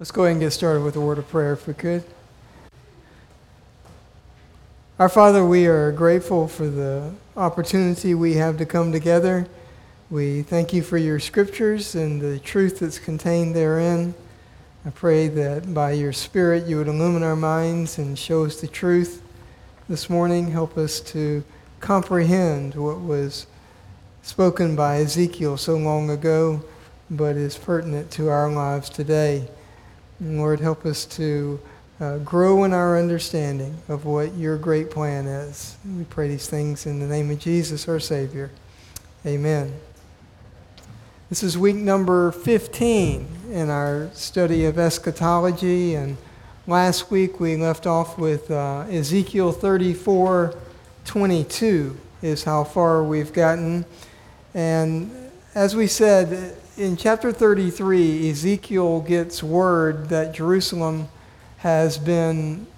Let's go ahead and get started with a word of prayer if we could. Our Father, we are grateful for the opportunity we have to come together. We thank you for your scriptures and the truth that's contained therein. I pray that by your Spirit you would illumine our minds and show us the truth this morning. Help us to comprehend what was spoken by Ezekiel so long ago, but is pertinent to our lives today. Lord, help us to uh, grow in our understanding of what your great plan is. We pray these things in the name of Jesus, our Savior. Amen. This is week number 15 in our study of eschatology. And last week we left off with uh, Ezekiel 34 22, is how far we've gotten. And as we said, in chapter 33, Ezekiel gets word that Jerusalem has been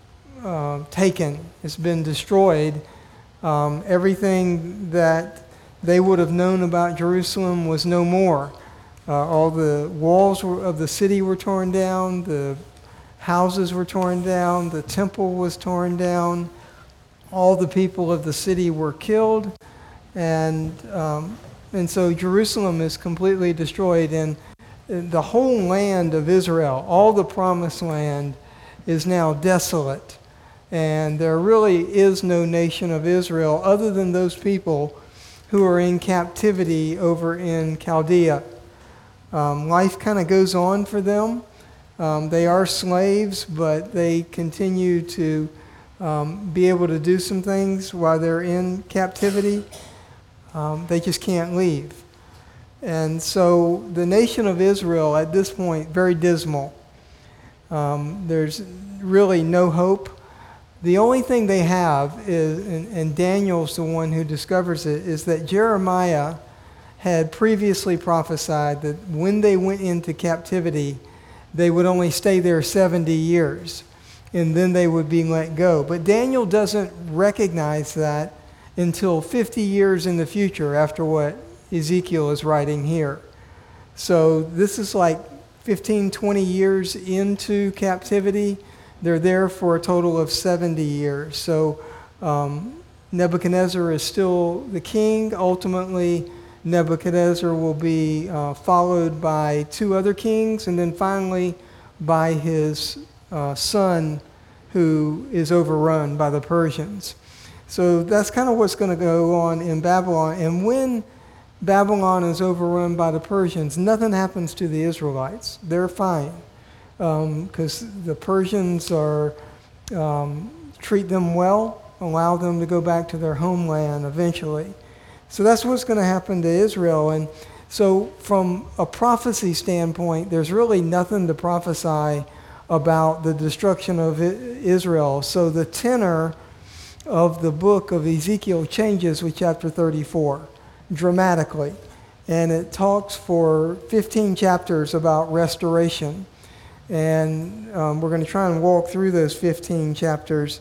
uh, taken, it's been destroyed. Um, everything that they would have known about Jerusalem was no more. Uh, all the walls of the city were torn down, the houses were torn down, the temple was torn down, all the people of the city were killed, and um, and so Jerusalem is completely destroyed, and the whole land of Israel, all the promised land, is now desolate. And there really is no nation of Israel other than those people who are in captivity over in Chaldea. Um, life kind of goes on for them. Um, they are slaves, but they continue to um, be able to do some things while they're in captivity. Um, they just can't leave. And so the nation of Israel at this point, very dismal. Um, there's really no hope. The only thing they have is, and, and Daniel's the one who discovers it, is that Jeremiah had previously prophesied that when they went into captivity, they would only stay there 70 years and then they would be let go. But Daniel doesn't recognize that until 50 years in the future after what Ezekiel is writing here. So this is like 15, 20 years into captivity. They're there for a total of 70 years. So um, Nebuchadnezzar is still the king. Ultimately, Nebuchadnezzar will be uh, followed by two other kings, and then finally by his uh, son, who is overrun by the Persians. So that's kind of what's going to go on in Babylon. And when Babylon is overrun by the Persians, nothing happens to the Israelites. They're fine because um, the Persians are um, treat them well, allow them to go back to their homeland eventually. So that's what's going to happen to Israel. And so, from a prophecy standpoint, there's really nothing to prophesy about the destruction of Israel. So the tenor of the book of Ezekiel changes with chapter 34 dramatically. And it talks for 15 chapters about restoration. And um, we're going to try and walk through those 15 chapters.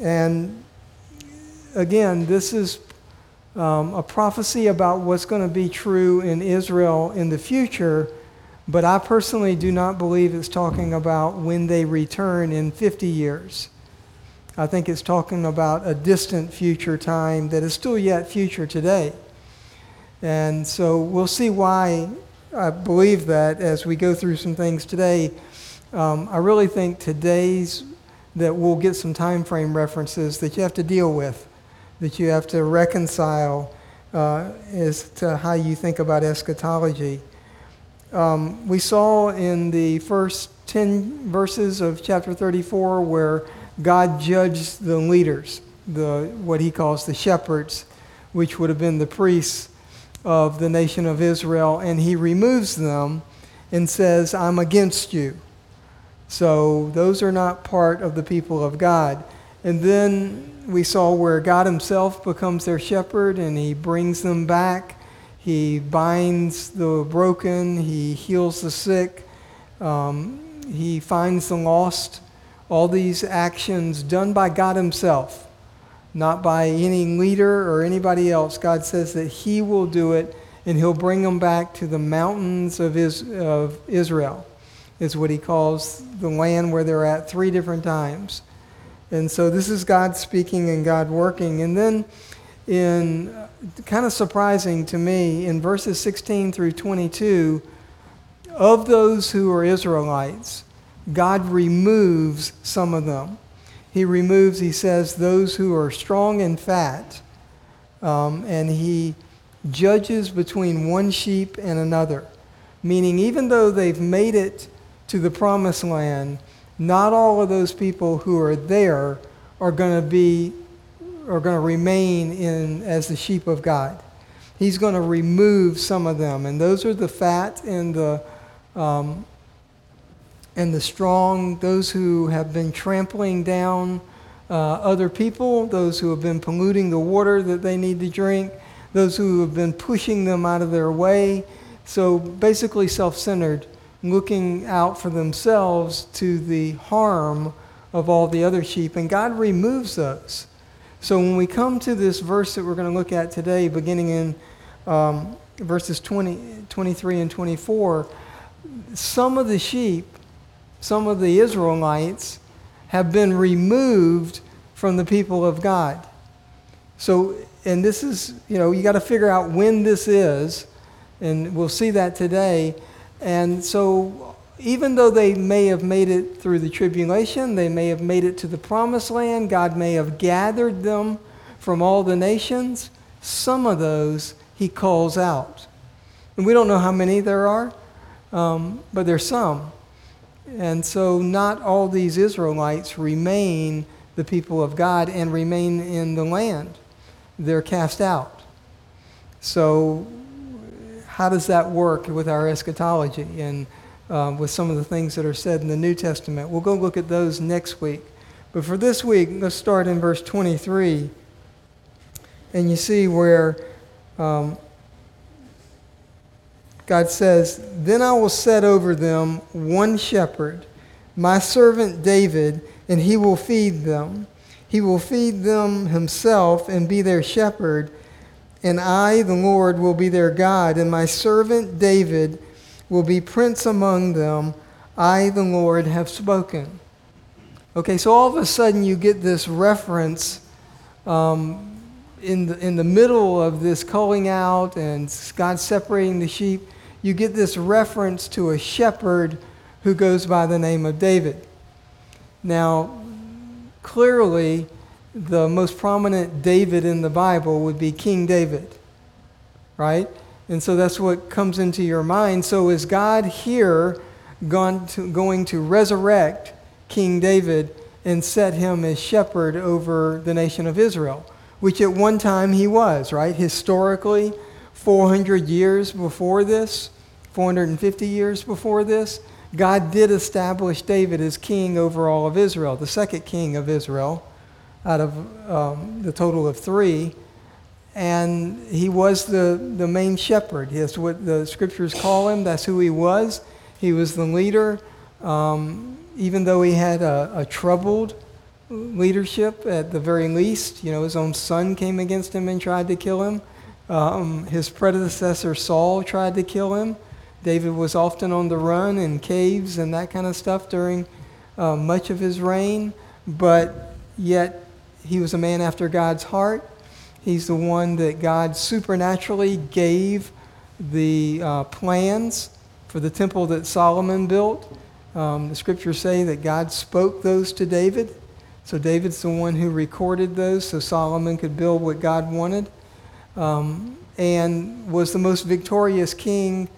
And again, this is um, a prophecy about what's going to be true in Israel in the future. But I personally do not believe it's talking about when they return in 50 years. I think it's talking about a distant future time that is still yet future today. And so we'll see why I believe that as we go through some things today. Um, I really think today's that we'll get some time frame references that you have to deal with, that you have to reconcile uh, as to how you think about eschatology. Um, we saw in the first 10 verses of chapter 34 where God judged the leaders, the, what he calls the shepherds, which would have been the priests of the nation of Israel, and he removes them and says, I'm against you. So those are not part of the people of God. And then we saw where God himself becomes their shepherd and he brings them back. He binds the broken, he heals the sick, um, he finds the lost all these actions done by God Himself, not by any leader or anybody else. God says that He will do it and He'll bring them back to the mountains of, Israel. is what he calls the land where they're at three different times. And so this is God speaking and God working. And then, in kind of surprising to me, in verses 16 through 22, of those who are Israelites, God removes some of them. He removes, he says, those who are strong and fat, um, and he judges between one sheep and another. Meaning, even though they've made it to the promised land, not all of those people who are there are going to be are going to remain in as the sheep of God. He's going to remove some of them, and those are the fat and the um, and the strong, those who have been trampling down uh, other people, those who have been polluting the water that they need to drink, those who have been pushing them out of their way. So basically, self centered, looking out for themselves to the harm of all the other sheep. And God removes those. So when we come to this verse that we're going to look at today, beginning in um, verses 20, 23 and 24, some of the sheep, some of the Israelites, have been removed from the people of God. So, and this is, you know, you got to figure out when this is, and we'll see that today. And so, even though they may have made it through the tribulation, they may have made it to the promised land, God may have gathered them from all the nations, some of those he calls out. And we don't know how many there are, um, but there's some. And so, not all these Israelites remain the people of God and remain in the land. They're cast out. So, how does that work with our eschatology and uh, with some of the things that are said in the New Testament? We'll go look at those next week. But for this week, let's start in verse 23. And you see where um, God says, Then I will set over them one shepherd, my servant David, and he will feed them. He will feed them himself and be their shepherd, and I, the Lord, will be their God, and my servant David will be prince among them. I, the Lord, have spoken. Okay, so all of a sudden you get this reference um, in, the, in the middle of this calling out and God separating the sheep you get this reference to a shepherd who goes by the name of David. Now, clearly, the most prominent David in the Bible would be King David, right? And so that's what comes into your mind. So is God here going to, going to resurrect King David and set him as shepherd over the nation of Israel? Which at one time he was, right? Historically, 400 years before this, 450 years before this, God did establish David as king over all of Israel, the second king of Israel out of um, the total of three. And he was the, the main shepherd. That's what the scriptures call him. That's who he was. He was the leader. Um, even though he had a, a troubled leadership at the very least, you know, his own son came against him and tried to kill him. Um, his predecessor Saul tried to kill him. David was often on the run in caves and that kind of stuff during uh, much of his reign, but yet he was a man after God's heart. He's the one that God supernaturally gave the uh, plans for the temple that Solomon built. Um, the scriptures say that God spoke those to David. So David's the one who recorded those so Solomon could build what God wanted. Um, and was the most victorious king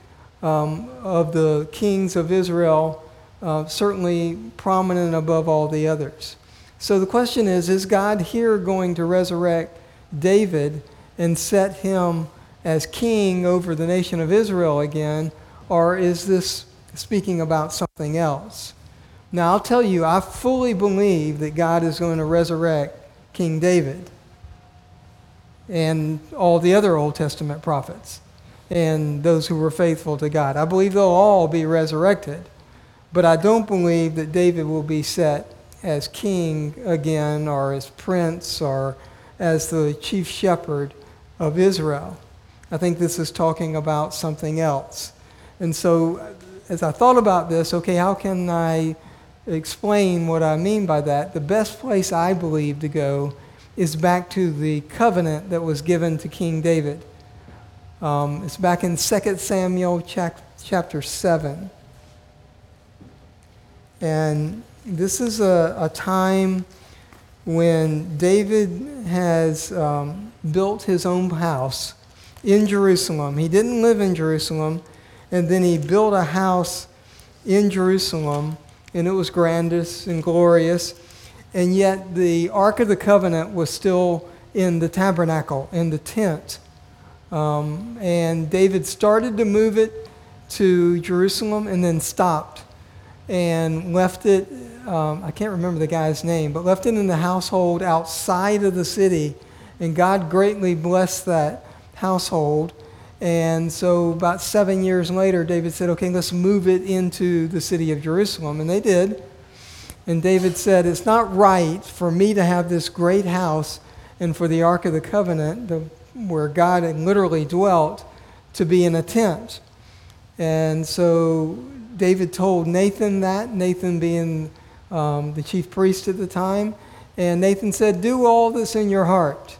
um, of the kings of Israel, uh, certainly prominent above all the others. So the question is Is God here going to resurrect David and set him as king over the nation of Israel again? Or is this speaking about something else? Now, I'll tell you, I fully believe that God is going to resurrect King David and all the other Old Testament prophets and those who were faithful to God. I believe they'll all be resurrected, but I don't believe that David will be set as king again or as prince or as the chief shepherd of Israel. I think this is talking about something else. And so as I thought about this, okay, how can I explain what I mean by that? The best place I believe to go is back to the covenant that was given to King David. Um, it's back in 2 Samuel chapter 7. And this is a, a time when David has um, built his own house in Jerusalem. He didn't live in Jerusalem, and then he built a house in Jerusalem, and it was grandest and glorious. And yet the Ark of the Covenant was still in the tabernacle, in the tent. Um, and David started to move it to Jerusalem and then stopped and left it. Um, I can't remember the guy's name, but left it in the household outside of the city. And God greatly blessed that household. And so, about seven years later, David said, Okay, let's move it into the city of Jerusalem. And they did. And David said, It's not right for me to have this great house and for the Ark of the Covenant, the where God had literally dwelt, to be in a tent. And so David told Nathan that, Nathan being um, the chief priest at the time. And Nathan said, Do all this in your heart.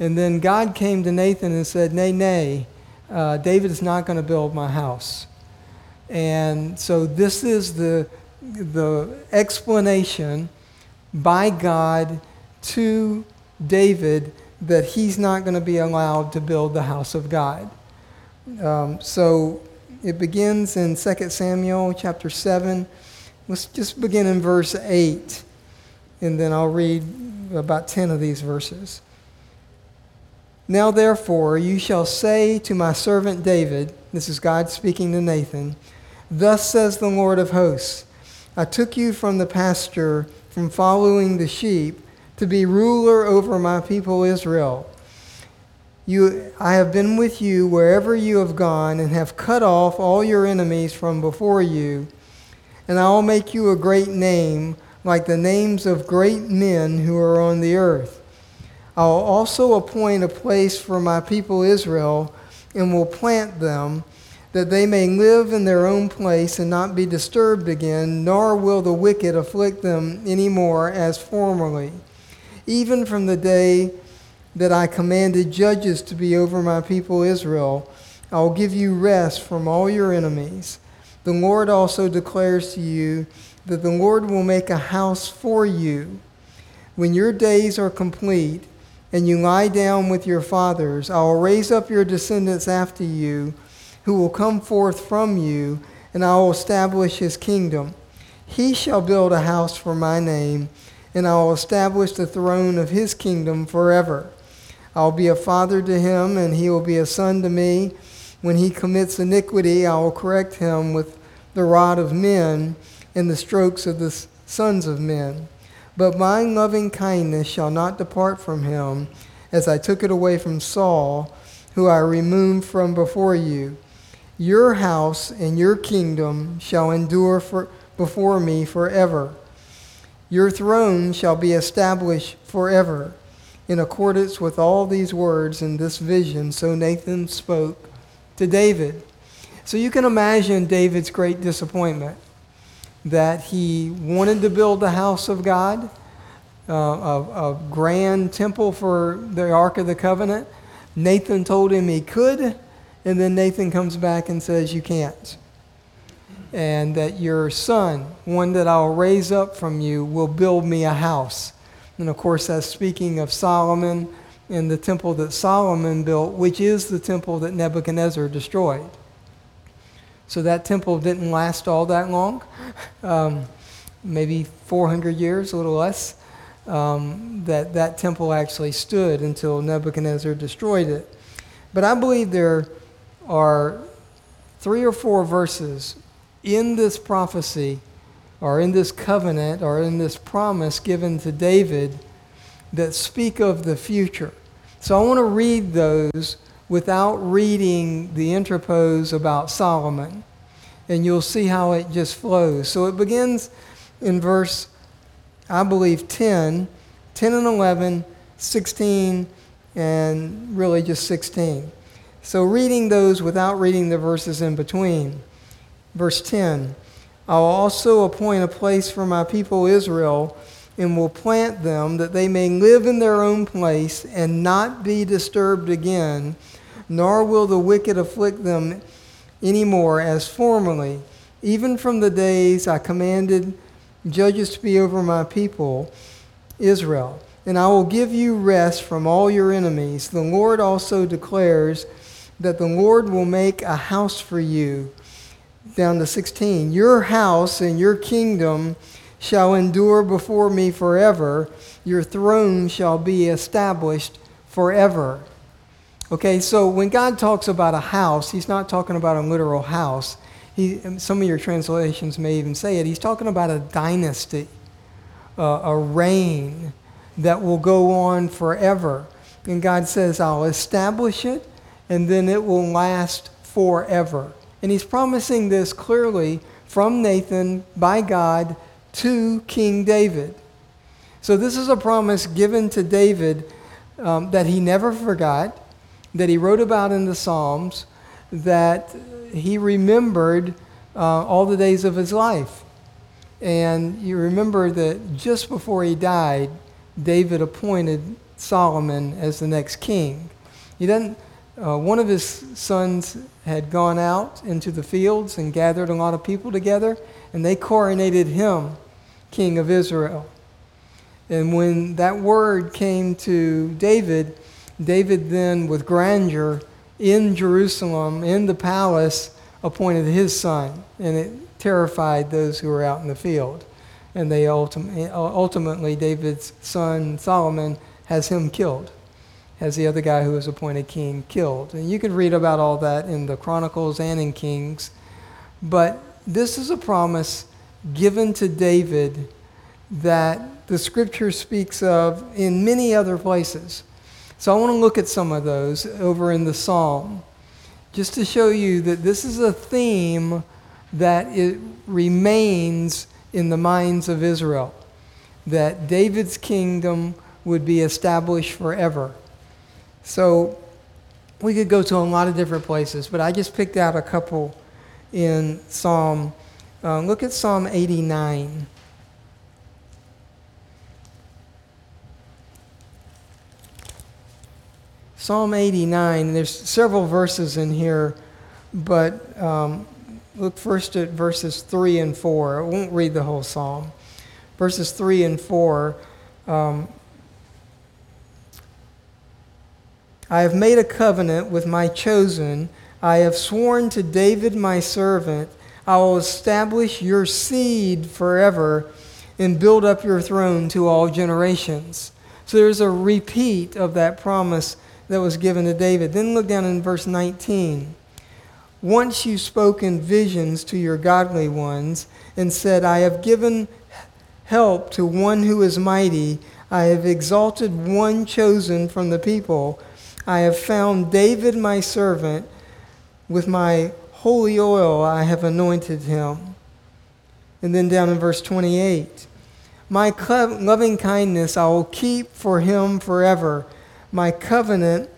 And then God came to Nathan and said, Nay, nay, uh, David is not going to build my house. And so this is the, the explanation by God to David that he's not going to be allowed to build the house of God. Um, so it begins in 2 Samuel chapter 7. Let's just begin in verse 8, and then I'll read about 10 of these verses. Now, therefore, you shall say to my servant David, this is God speaking to Nathan, Thus says the Lord of hosts, I took you from the pasture, from following the sheep to be ruler over my people Israel. You, I have been with you wherever you have gone and have cut off all your enemies from before you. And I will make you a great name, like the names of great men who are on the earth. I will also appoint a place for my people Israel and will plant them, that they may live in their own place and not be disturbed again, nor will the wicked afflict them any more as formerly even from the day that I commanded judges to be over my people Israel. I will give you rest from all your enemies. The Lord also declares to you that the Lord will make a house for you. When your days are complete and you lie down with your fathers, I will raise up your descendants after you, who will come forth from you, and I will establish his kingdom. He shall build a house for my name and I will establish the throne of his kingdom forever. I will be a father to him, and he will be a son to me. When he commits iniquity, I will correct him with the rod of men and the strokes of the sons of men. But my loving kindness shall not depart from him, as I took it away from Saul, who I removed from before you. Your house and your kingdom shall endure for, before me forever. Your throne shall be established forever. In accordance with all these words in this vision, so Nathan spoke to David. So you can imagine David's great disappointment that he wanted to build the house of God, uh, a, a grand temple for the Ark of the Covenant. Nathan told him he could, and then Nathan comes back and says, You can't and that your son, one that I'll raise up from you, will build me a house. And of course, that's speaking of Solomon and the temple that Solomon built, which is the temple that Nebuchadnezzar destroyed. So that temple didn't last all that long, um, maybe 400 years, a little less. Um, that that temple actually stood until Nebuchadnezzar destroyed it. But I believe there are three or four verses in this prophecy or in this covenant or in this promise given to David that speak of the future. So I want to read those without reading the interpose about Solomon. And you'll see how it just flows. So it begins in verse, I believe, 10, 10 and 11, 16, and really just 16. So reading those without reading the verses in between. Verse 10 I will also appoint a place for my people Israel and will plant them that they may live in their own place and not be disturbed again, nor will the wicked afflict them any more as formerly, even from the days I commanded judges to be over my people Israel. And I will give you rest from all your enemies. The Lord also declares that the Lord will make a house for you. Down to 16. Your house and your kingdom shall endure before me forever. Your throne shall be established forever. Okay, so when God talks about a house, he's not talking about a literal house. He, some of your translations may even say it. He's talking about a dynasty, uh, a reign that will go on forever. And God says, I'll establish it, and then it will last forever. And he's promising this clearly from Nathan by God to King David. So, this is a promise given to David um, that he never forgot, that he wrote about in the Psalms, that he remembered uh, all the days of his life. And you remember that just before he died, David appointed Solomon as the next king. He uh, one of his sons had gone out into the fields and gathered a lot of people together, and they coronated him king of Israel. And when that word came to David, David then, with grandeur in Jerusalem, in the palace, appointed his son. And it terrified those who were out in the field. And they ultimately, ultimately David's son Solomon has him killed, has the other guy who was appointed king killed. And you can read about all that in the Chronicles and in Kings. But this is a promise given to David that the scripture speaks of in many other places. So I want to look at some of those over in the psalm just to show you that this is a theme that it remains in the minds of Israel that David's kingdom would be established forever. So we could go to a lot of different places, but I just picked out a couple in Psalm uh, look at Psalm 89. Psalm 89, there's several verses in here, but um, look first at verses 3 and 4. I won't read the whole psalm. Verses 3 and 4. Um, I have made a covenant with my chosen. I have sworn to David my servant I will establish your seed forever and build up your throne to all generations. So there's a repeat of that promise that was given to David. Then look down in verse 19. Once you spoke in visions to your godly ones and said, I have given help to one who is mighty, I have exalted one chosen from the people. I have found David my servant with my holy oil I have anointed him. And then down in verse 28 My loving kindness I will keep for him forever. My covenant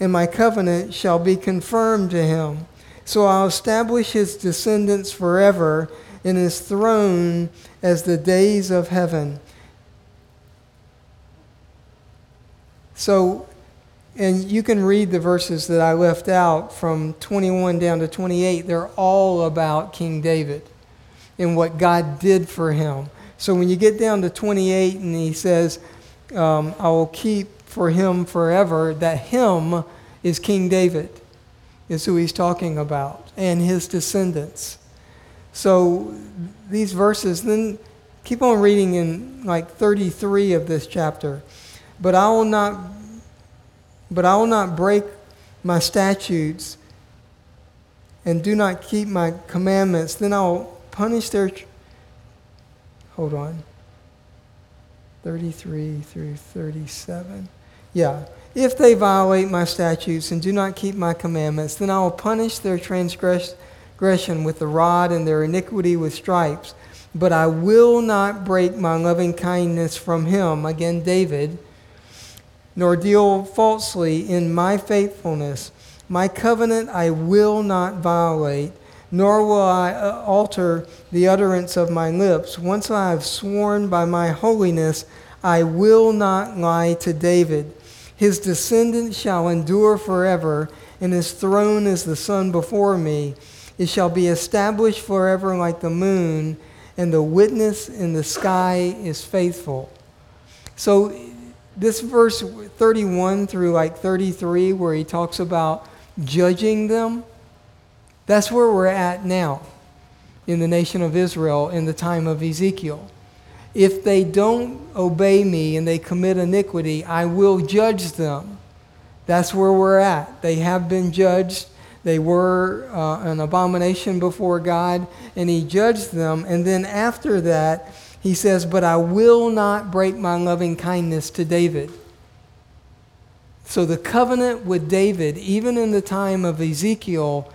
and my covenant shall be confirmed to him. So I'll establish his descendants forever in his throne as the days of heaven. So and you can read the verses that I left out from 21 down to 28. They're all about King David and what God did for him. So when you get down to 28 and he says, um, I will keep for him forever, that him is King David, is who he's talking about, and his descendants. So these verses, then keep on reading in like 33 of this chapter. But I will not but I will not break my statutes and do not keep my commandments. Then I will punish their. Hold on. 33 through 37. Yeah. If they violate my statutes and do not keep my commandments, then I will punish their transgression with the rod and their iniquity with stripes. But I will not break my loving kindness from him, again, David, nor deal falsely in my faithfulness. My covenant I will not violate, nor will I uh, alter the utterance of my lips. Once I have sworn by my holiness, I will not lie to David. His descendants shall endure forever, and his throne is the sun before me. It shall be established forever like the moon, and the witness in the sky is faithful. So, this verse 31 through like 33, where he talks about judging them, that's where we're at now in the nation of Israel in the time of Ezekiel. If they don't obey me and they commit iniquity, I will judge them. That's where we're at. They have been judged. They were uh, an abomination before God, and He judged them. And then after that, He says, But I will not break my loving kindness to David. So the covenant with David, even in the time of Ezekiel,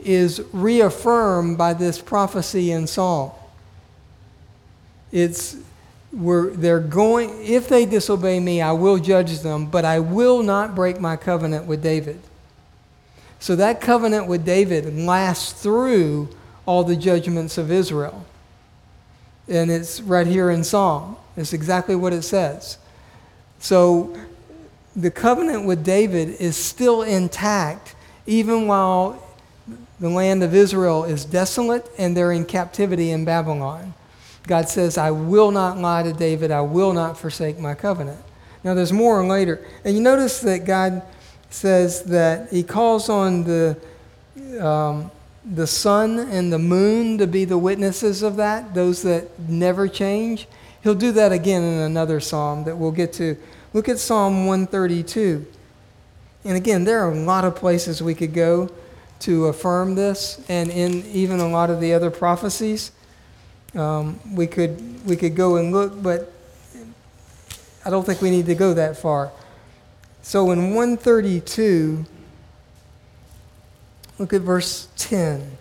is reaffirmed by this prophecy in Psalm. It's where they're going, if they disobey me, I will judge them, but I will not break my covenant with David. So that covenant with David lasts through all the judgments of Israel. And it's right here in Psalm. It's exactly what it says. So the covenant with David is still intact, even while the land of Israel is desolate and they're in captivity in Babylon. God says, I will not lie to David, I will not forsake my covenant. Now, there's more later. And you notice that God says that He calls on the, um, the sun and the moon to be the witnesses of that, those that never change. He'll do that again in another psalm that we'll get to. Look at Psalm 132. And again, there are a lot of places we could go to affirm this, and in even a lot of the other prophecies. Um, we could we could go and look, but I don't think we need to go that far. So in 132, look at verse 10.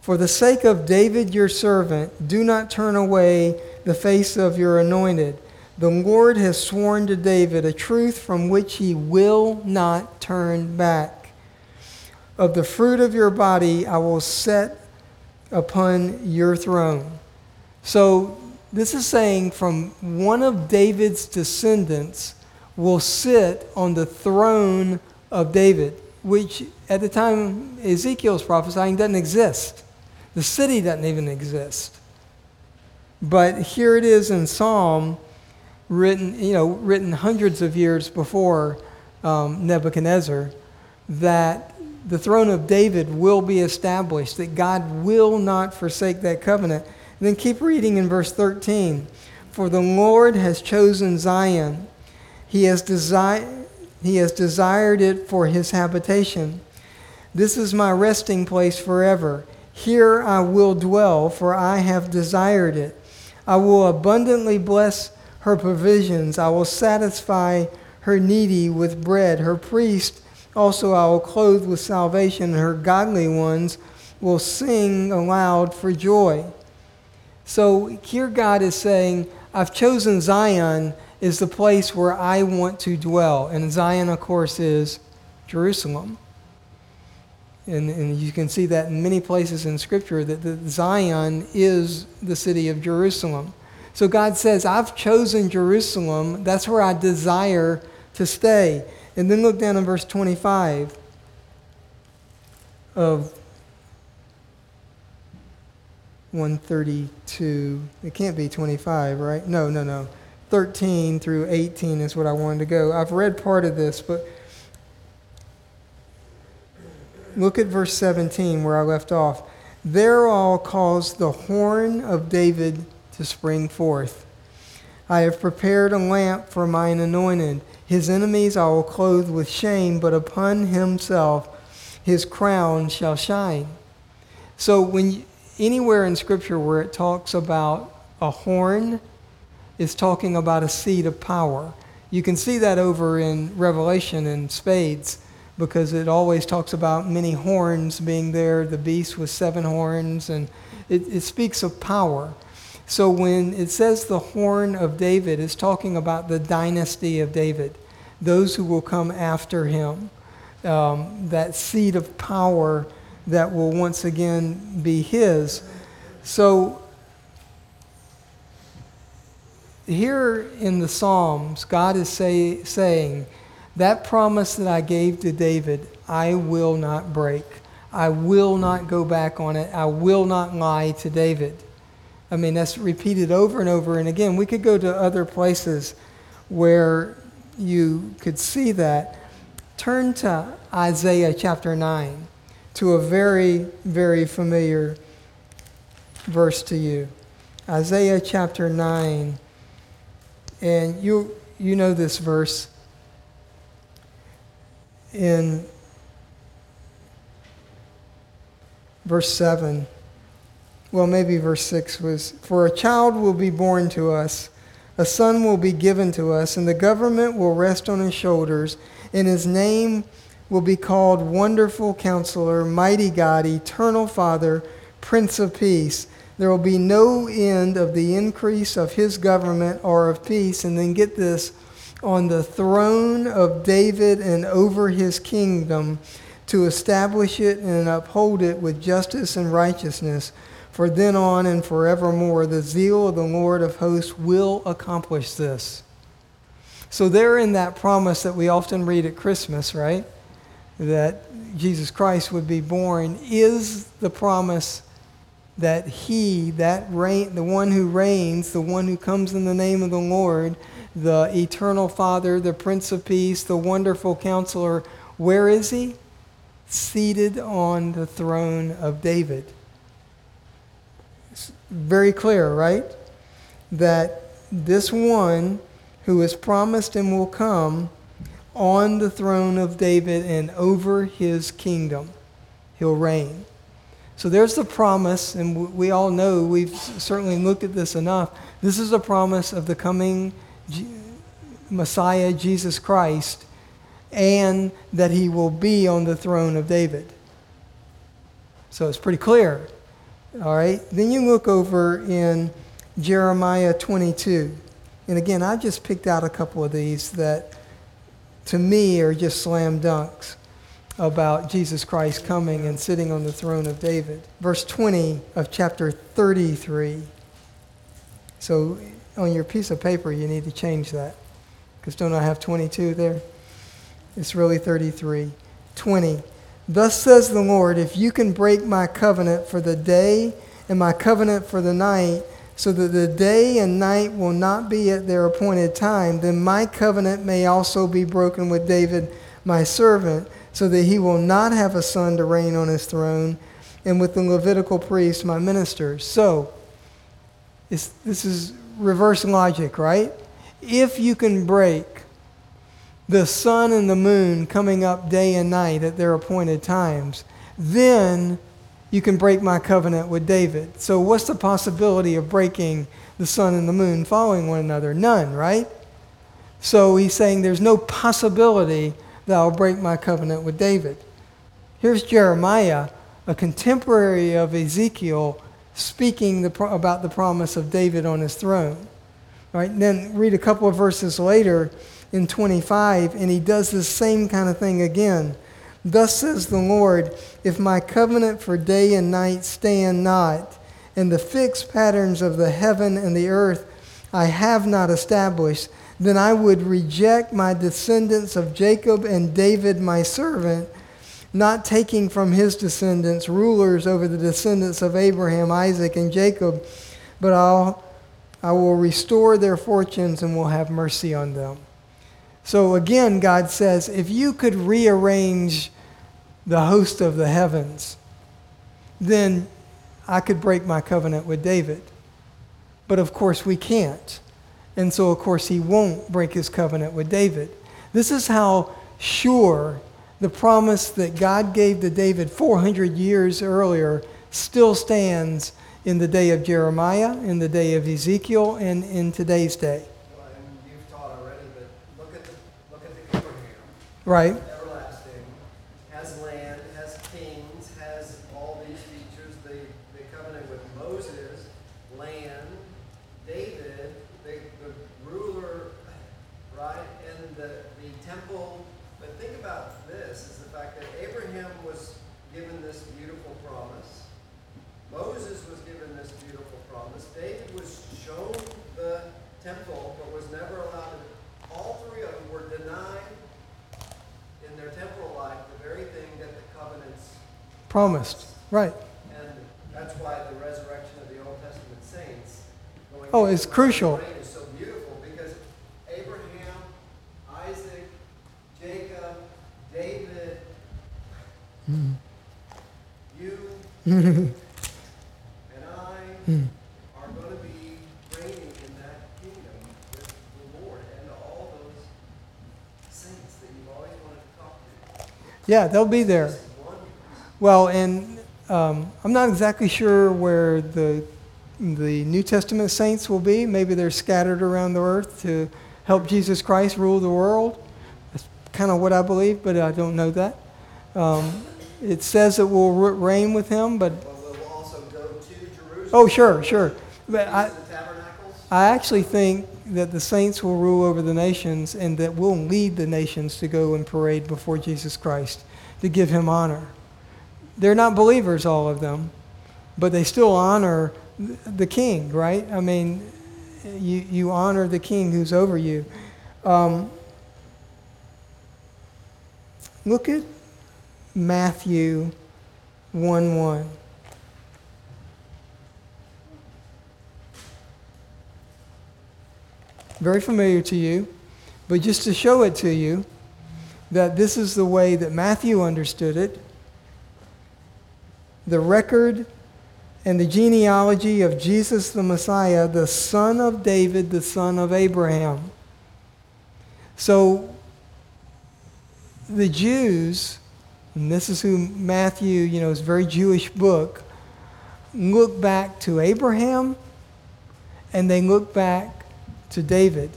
For the sake of David your servant, do not turn away the face of your anointed. The Lord has sworn to David a truth from which he will not turn back. Of the fruit of your body I will set upon your throne. So, this is saying from one of David's descendants will sit on the throne of David, which at the time Ezekiel's prophesying doesn't exist. The city doesn't even exist. But here it is in Psalm, written, you know, written hundreds of years before um, Nebuchadnezzar, that the throne of David will be established, that God will not forsake that covenant. And then keep reading in verse 13. For the Lord has chosen Zion, he has, desi- he has desired it for his habitation. This is my resting place forever. Here I will dwell, for I have desired it. I will abundantly bless her provisions. I will satisfy her needy with bread. Her priest also, I will clothe with salvation, and her godly ones will sing aloud for joy. So here God is saying, I've chosen Zion is the place where I want to dwell. And Zion, of course, is Jerusalem. And, and you can see that in many places in Scripture that the Zion is the city of Jerusalem. So God says, I've chosen Jerusalem. That's where I desire to stay. And then look down in verse 25 of 132. It can't be 25, right? No, no, no. 13 through 18 is what I wanted to go. I've read part of this, but look at verse 17 where I left off. There I'll cause the horn of David to spring forth. I have prepared a lamp for mine anointed. His enemies I will clothe with shame, but upon himself his crown shall shine. So, when you, anywhere in Scripture where it talks about a horn, it's talking about a seat of power. You can see that over in Revelation in spades because it always talks about many horns being there, the beast with seven horns, and it, it speaks of power. So when it says the horn of David, it's talking about the dynasty of David, those who will come after him, um, that seat of power that will once again be his. So, here in the Psalms, God is say, saying, That promise that I gave to David, I will not break. I will not go back on it. I will not lie to David. I mean, that's repeated over and over and again. We could go to other places where you could see that. Turn to Isaiah chapter 9, to a very, very familiar verse to you. Isaiah chapter 9. And you, you know this verse in verse 7. Well, maybe verse 6 was For a child will be born to us, a son will be given to us, and the government will rest on his shoulders, and his name will be called Wonderful Counselor, Mighty God, Eternal Father, Prince of Peace. There will be no end of the increase of his government or of peace. And then get this on the throne of David and over his kingdom to establish it and uphold it with justice and righteousness. For then on and forevermore, the zeal of the Lord of hosts will accomplish this. So, there in that promise that we often read at Christmas, right? That Jesus Christ would be born, is the promise that he, that reign, the one who reigns, the one who comes in the name of the Lord, the eternal Father, the Prince of Peace, the wonderful counselor, where is he? Seated on the throne of David. Very clear, right? That this one who is promised and will come on the throne of David and over his kingdom, he'll reign. So there's the promise, and we all know, we've certainly looked at this enough. This is a promise of the coming Messiah, Jesus Christ, and that he will be on the throne of David. So it's pretty clear. All right? Then you look over in Jeremiah 22. And again, I just picked out a couple of these that to me are just slam dunks about Jesus Christ coming and sitting on the throne of David. Verse 20 of chapter 33. So on your piece of paper, you need to change that. Because don't I have 22 there? It's really 33. 20. Thus says the Lord, if you can break my covenant for the day and my covenant for the night, so that the day and night will not be at their appointed time, then my covenant may also be broken with David, my servant so that he will not have a son to reign on his throne, and with the Levitical priests, my ministers. So, this is reverse logic, right? If you can break the sun and the moon coming up day and night at their appointed times, then you can break my covenant with David. So, what's the possibility of breaking the sun and the moon following one another? None, right? So, he's saying there's no possibility that I'll break my covenant with David. Here's Jeremiah, a contemporary of Ezekiel, speaking the, about the promise of David on his throne. All right, then read a couple of verses later in 25, and he does the same kind of thing again. Thus says the Lord, if my covenant for day and night stand not, and the fixed patterns of the heaven and the earth I have not established, then I would reject my descendants of Jacob and David, my servant, not taking from his descendants rulers over the descendants of Abraham, Isaac, and Jacob, but I'll, I will restore their fortunes and will have mercy on them. So again, God says, if you could rearrange the host of the heavens, then I could break my covenant with David. But of course, we can't. And so, of course, he won't break his covenant with David. This is how sure the promise that God gave to David 400 years earlier still stands in the day of Jeremiah, in the day of Ezekiel, and in today's day. Well, and you've taught already, but look at the, look at the Abraham. Right. given this beautiful promise. Moses was given this beautiful promise. David was shown the temple, but was never allowed to. All three of them were denied in their temporal life the very thing that the covenants Promised. Right. and that's why the resurrection of the Old Testament saints going Oh, it's crucial. is so beautiful because Abraham, Isaac, Jacob, David, Mm. you, and I are going to be reigning in that kingdom with the Lord and all those saints that you've always wanted to talk to. yeah, they'll be there. Well, and um, I'm not exactly sure where the the New Testament saints will be. Maybe they're scattered around the earth to help Jesus Christ rule the world. That's kind of what I believe, but I don't know that. Um, it says that we'll re- reign with him, but But we'll also go to Jerusalem. oh, sure, sure. But I, Feast of the Tabernacles. I actually think that the saints will rule over the nations and that we'll lead the nations to go and parade before Jesus Christ to give him honor. They're not believers, all of them, but they still honor the king, right? I mean, you, you honor the king who's over you. Um, look at Matthew 1 1. very familiar to you, but just to show it to you that this is the way that Matthew understood it. The record and the genealogy of Jesus the Messiah, the son of David, the son of Abraham. So the Jews, and this is who Matthew, you know, is a very Jewish book, look back to Abraham and they look back to David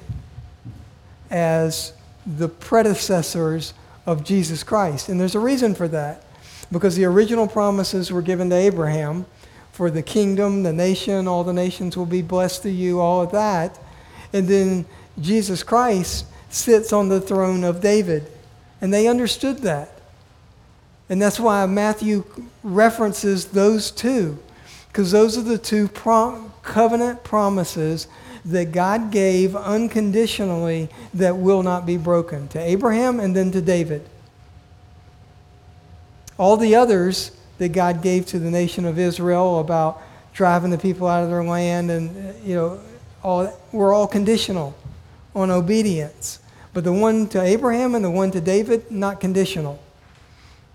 as the predecessors of Jesus Christ. And there's a reason for that. Because the original promises were given to Abraham for the kingdom, the nation, all the nations will be blessed to you, all of that. And then Jesus Christ sits on the throne of David. And they understood that. And that's why Matthew references those two, because those are the two prom- covenant promises that God gave unconditionally that will not be broken to Abraham and then to David. All the others that God gave to the nation of Israel about driving the people out of their land and, uh, you know, all, were all conditional on obedience. But the one to Abraham and the one to David, not conditional.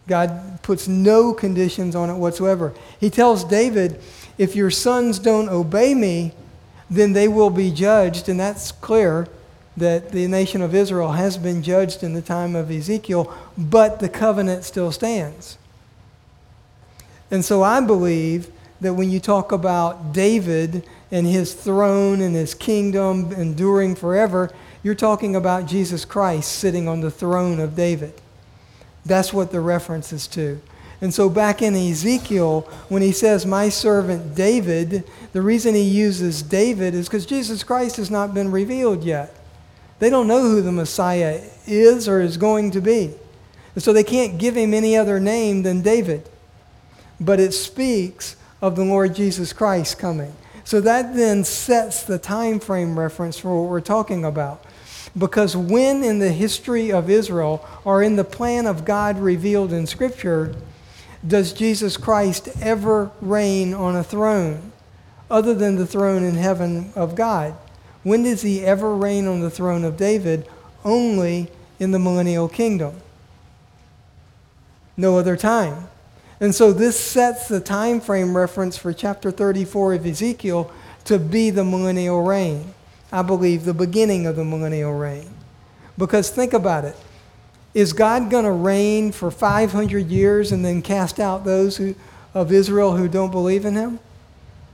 God puts no conditions on it whatsoever. He tells David, if your sons don't obey me, then they will be judged. And that's clear that the nation of Israel has been judged in the time of Ezekiel, but the covenant still stands. And so I believe that when you talk about David and his throne and his kingdom enduring forever, you're talking about Jesus Christ sitting on the throne of David. That's what the reference is to. And so back in Ezekiel, when he says, My servant David, the reason he uses David is because Jesus Christ has not been revealed yet. They don't know who the Messiah is or is going to be. And so they can't give him any other name than David. But it speaks of the Lord Jesus Christ coming. So that then sets the time frame reference for what we're talking about. Because when in the history of Israel or in the plan of God revealed in Scripture, does Jesus Christ ever reign on a throne other than the throne in heaven of God? When does he ever reign on the throne of David? Only in the millennial kingdom. No other time. And so this sets the time frame reference for chapter 34 of Ezekiel to be the millennial reign. I believe the beginning of the millennial reign. Because think about it. Is God going to reign for 500 years and then cast out those who, of Israel who don't believe in him?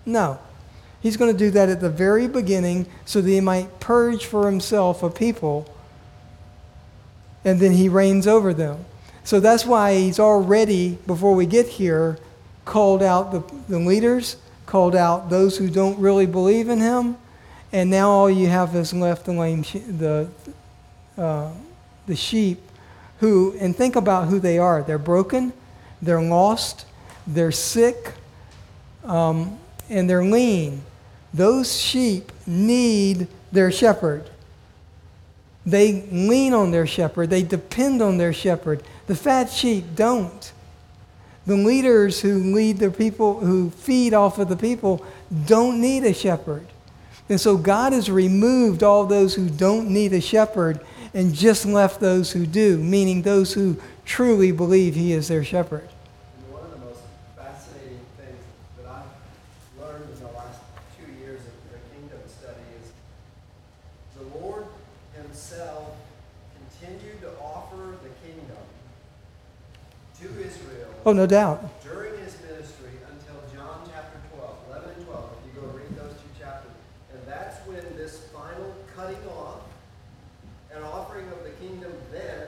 No. He's going to do that at the very beginning so that he might purge for himself a people and then he reigns over them. So that's why he's already, before we get here, called out the, the leaders, called out those who don't really believe in him, and now all you have is left the lame, the, uh, the sheep, who, and think about who they are. They're broken, they're lost, they're sick, um, and they're lean. Those sheep need their shepherd. They lean on their shepherd, they depend on their shepherd. The fat sheep don't. The leaders who lead the people, who feed off of the people, don't need a shepherd. And so God has removed all those who don't need a shepherd and just left those who do, meaning those who truly believe He is their shepherd. And one of the most fascinating things that I've learned in the last two years of the kingdom study is the Lord Himself continued to offer the kingdom to Israel Oh, no doubt. during his ministry until John chapter 12, 11 and 12, if you go read those two chapters. And that's when this final cutting off and offering of the kingdom then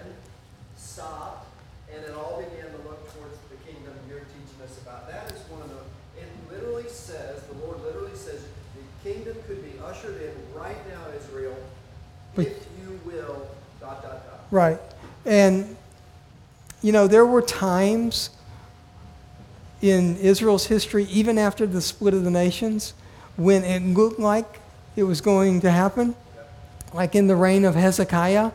stopped, and it all began to look towards the kingdom you're teaching us about. That is one of the, it literally says, the Lord literally says, the kingdom could be ushered in right now, Israel, But- if you will, dot, dot, dot. Right. And, you know, there were times in Israel's history, even after the split of the nations, when it looked like it was going to happen, like in the reign of Hezekiah.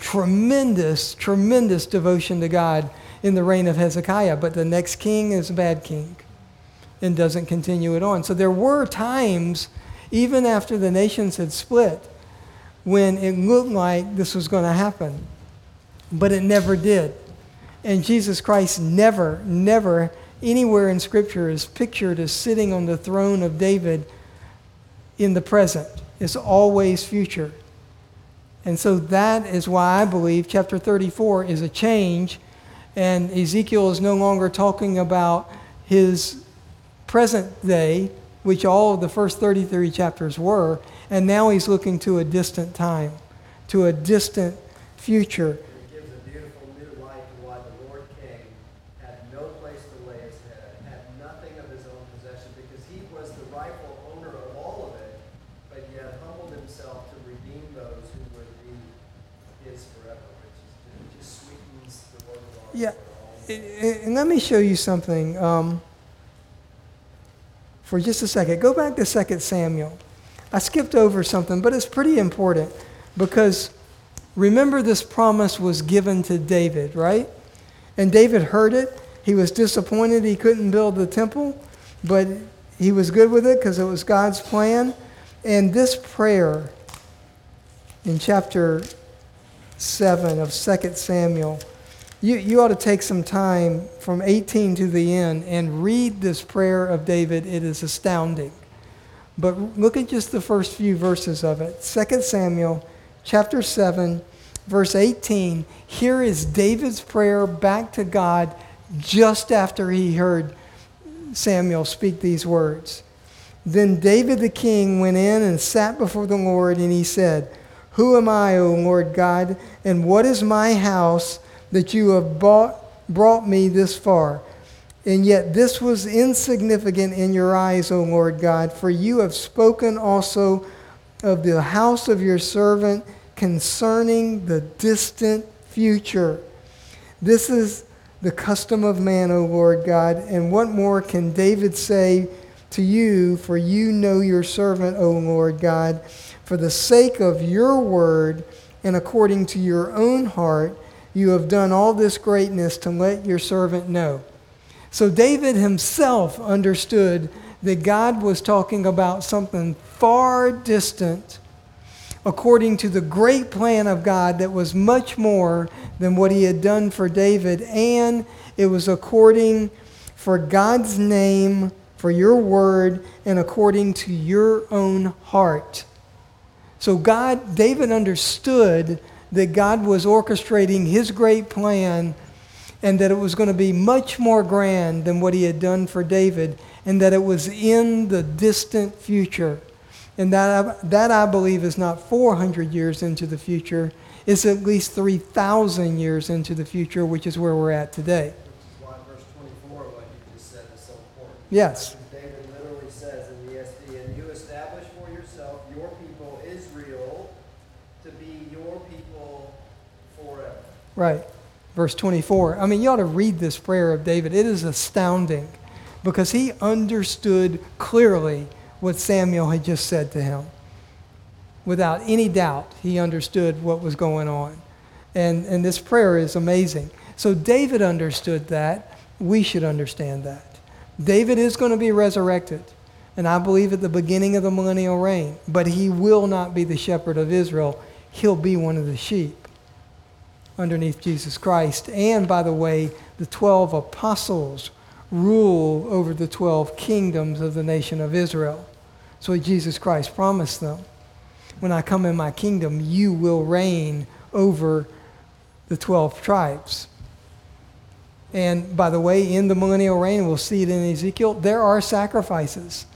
Tremendous, tremendous devotion to God in the reign of Hezekiah. But the next king is a bad king and doesn't continue it on. So there were times, even after the nations had split, when it looked like this was going to happen, but it never did. And Jesus Christ never, never, anywhere in Scripture is pictured as sitting on the throne of David in the present. It's always future. And so that is why I believe chapter 34 is a change, and Ezekiel is no longer talking about his present day, which all of the first 33 chapters were, and now he's looking to a distant time, to a distant future. It gives a beautiful new light to why the Lord came, had no place to lay his head, had nothing of his own possession, because he was the rightful owner of all of it, but yet humbled himself to redeem those who would be his forever, which is, it just sweetens the word of our Yeah. for all. And and let me show you something um, for just a second. Go back to 2 Samuel. I skipped over something, but it's pretty important because remember, this promise was given to David, right? And David heard it. He was disappointed he couldn't build the temple, but he was good with it because it was God's plan. And this prayer in chapter 7 of 2 Samuel you, you ought to take some time from 18 to the end and read this prayer of David. It is astounding. But look at just the first few verses of it. 2 Samuel chapter 7, verse 18. Here is David's prayer back to God just after he heard Samuel speak these words. Then David the king went in and sat before the Lord, and he said, Who am I, O Lord God, and what is my house that you have bought, brought me this far? And yet this was insignificant in your eyes, O Lord God, for you have spoken also of the house of your servant concerning the distant future. This is the custom of man, O Lord God. And what more can David say to you? For you know your servant, O Lord God. For the sake of your word and according to your own heart, you have done all this greatness to let your servant know. So David himself understood that God was talking about something far distant according to the great plan of God that was much more than what he had done for David, and it was according for God's name, for your word, and according to your own heart. So God, David understood that God was orchestrating his great plan and that it was going to be much more grand than what he had done for David, and that it was in the distant future. And that, that I believe is not 400 years into the future, it's at least 3,000 years into the future, which is where we're at today. Which is why verse 24, what you just said, is so important. Yes. Because David literally says in the ESV, and you establish for yourself your people Israel to be your people forever. Right. verse 24. I mean, you ought to read this prayer of David. It is astounding because he understood clearly what Samuel had just said to him. Without any doubt, he understood what was going on. And, and this prayer is amazing. So David understood that. We should understand that. David is going to be resurrected, and I believe at the beginning of the millennial reign, but he will not be the shepherd of Israel. He'll be one of the sheep underneath Jesus Christ. And by the way, the 12 apostles rule over the 12 kingdoms of the nation of Israel. So Jesus Christ promised them when I come in my kingdom, you will reign over the 12 tribes. And by the way, in the millennial reign, we'll see it in Ezekiel, there are sacrifices.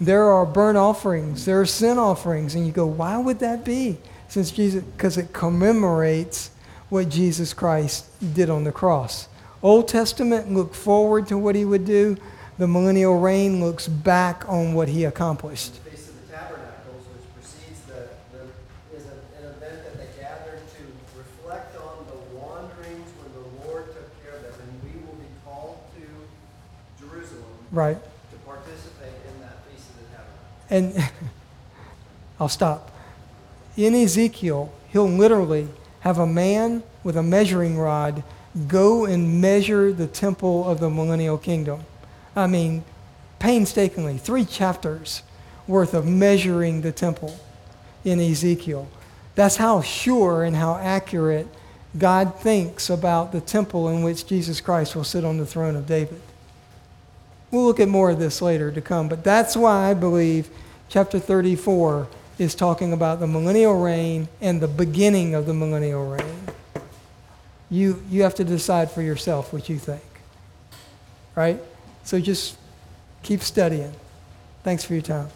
There are burnt offerings. There are sin offerings. And you go, why would that be? Since Jesus, because it commemorates what Jesus Christ did on the cross. Old Testament looked forward to what he would do. The millennial reign looks back on what he accomplished. The Feast of the Tabernacles, which precedes the, the, is an event that they gathered to reflect on the wanderings when the Lord took care of them. And we will be called to Jerusalem Right. to participate in that Feast of the Tabernacles. And I'll stop. In Ezekiel, he'll literally have a man with a measuring rod go and measure the temple of the millennial kingdom. I mean, painstakingly, three chapters worth of measuring the temple in Ezekiel. That's how sure and how accurate God thinks about the temple in which Jesus Christ will sit on the throne of David. We'll look at more of this later to come, but that's why I believe chapter 34 is talking about the millennial reign and the beginning of the millennial reign. You, you have to decide for yourself what you think. Right? So just keep studying. Thanks for your time.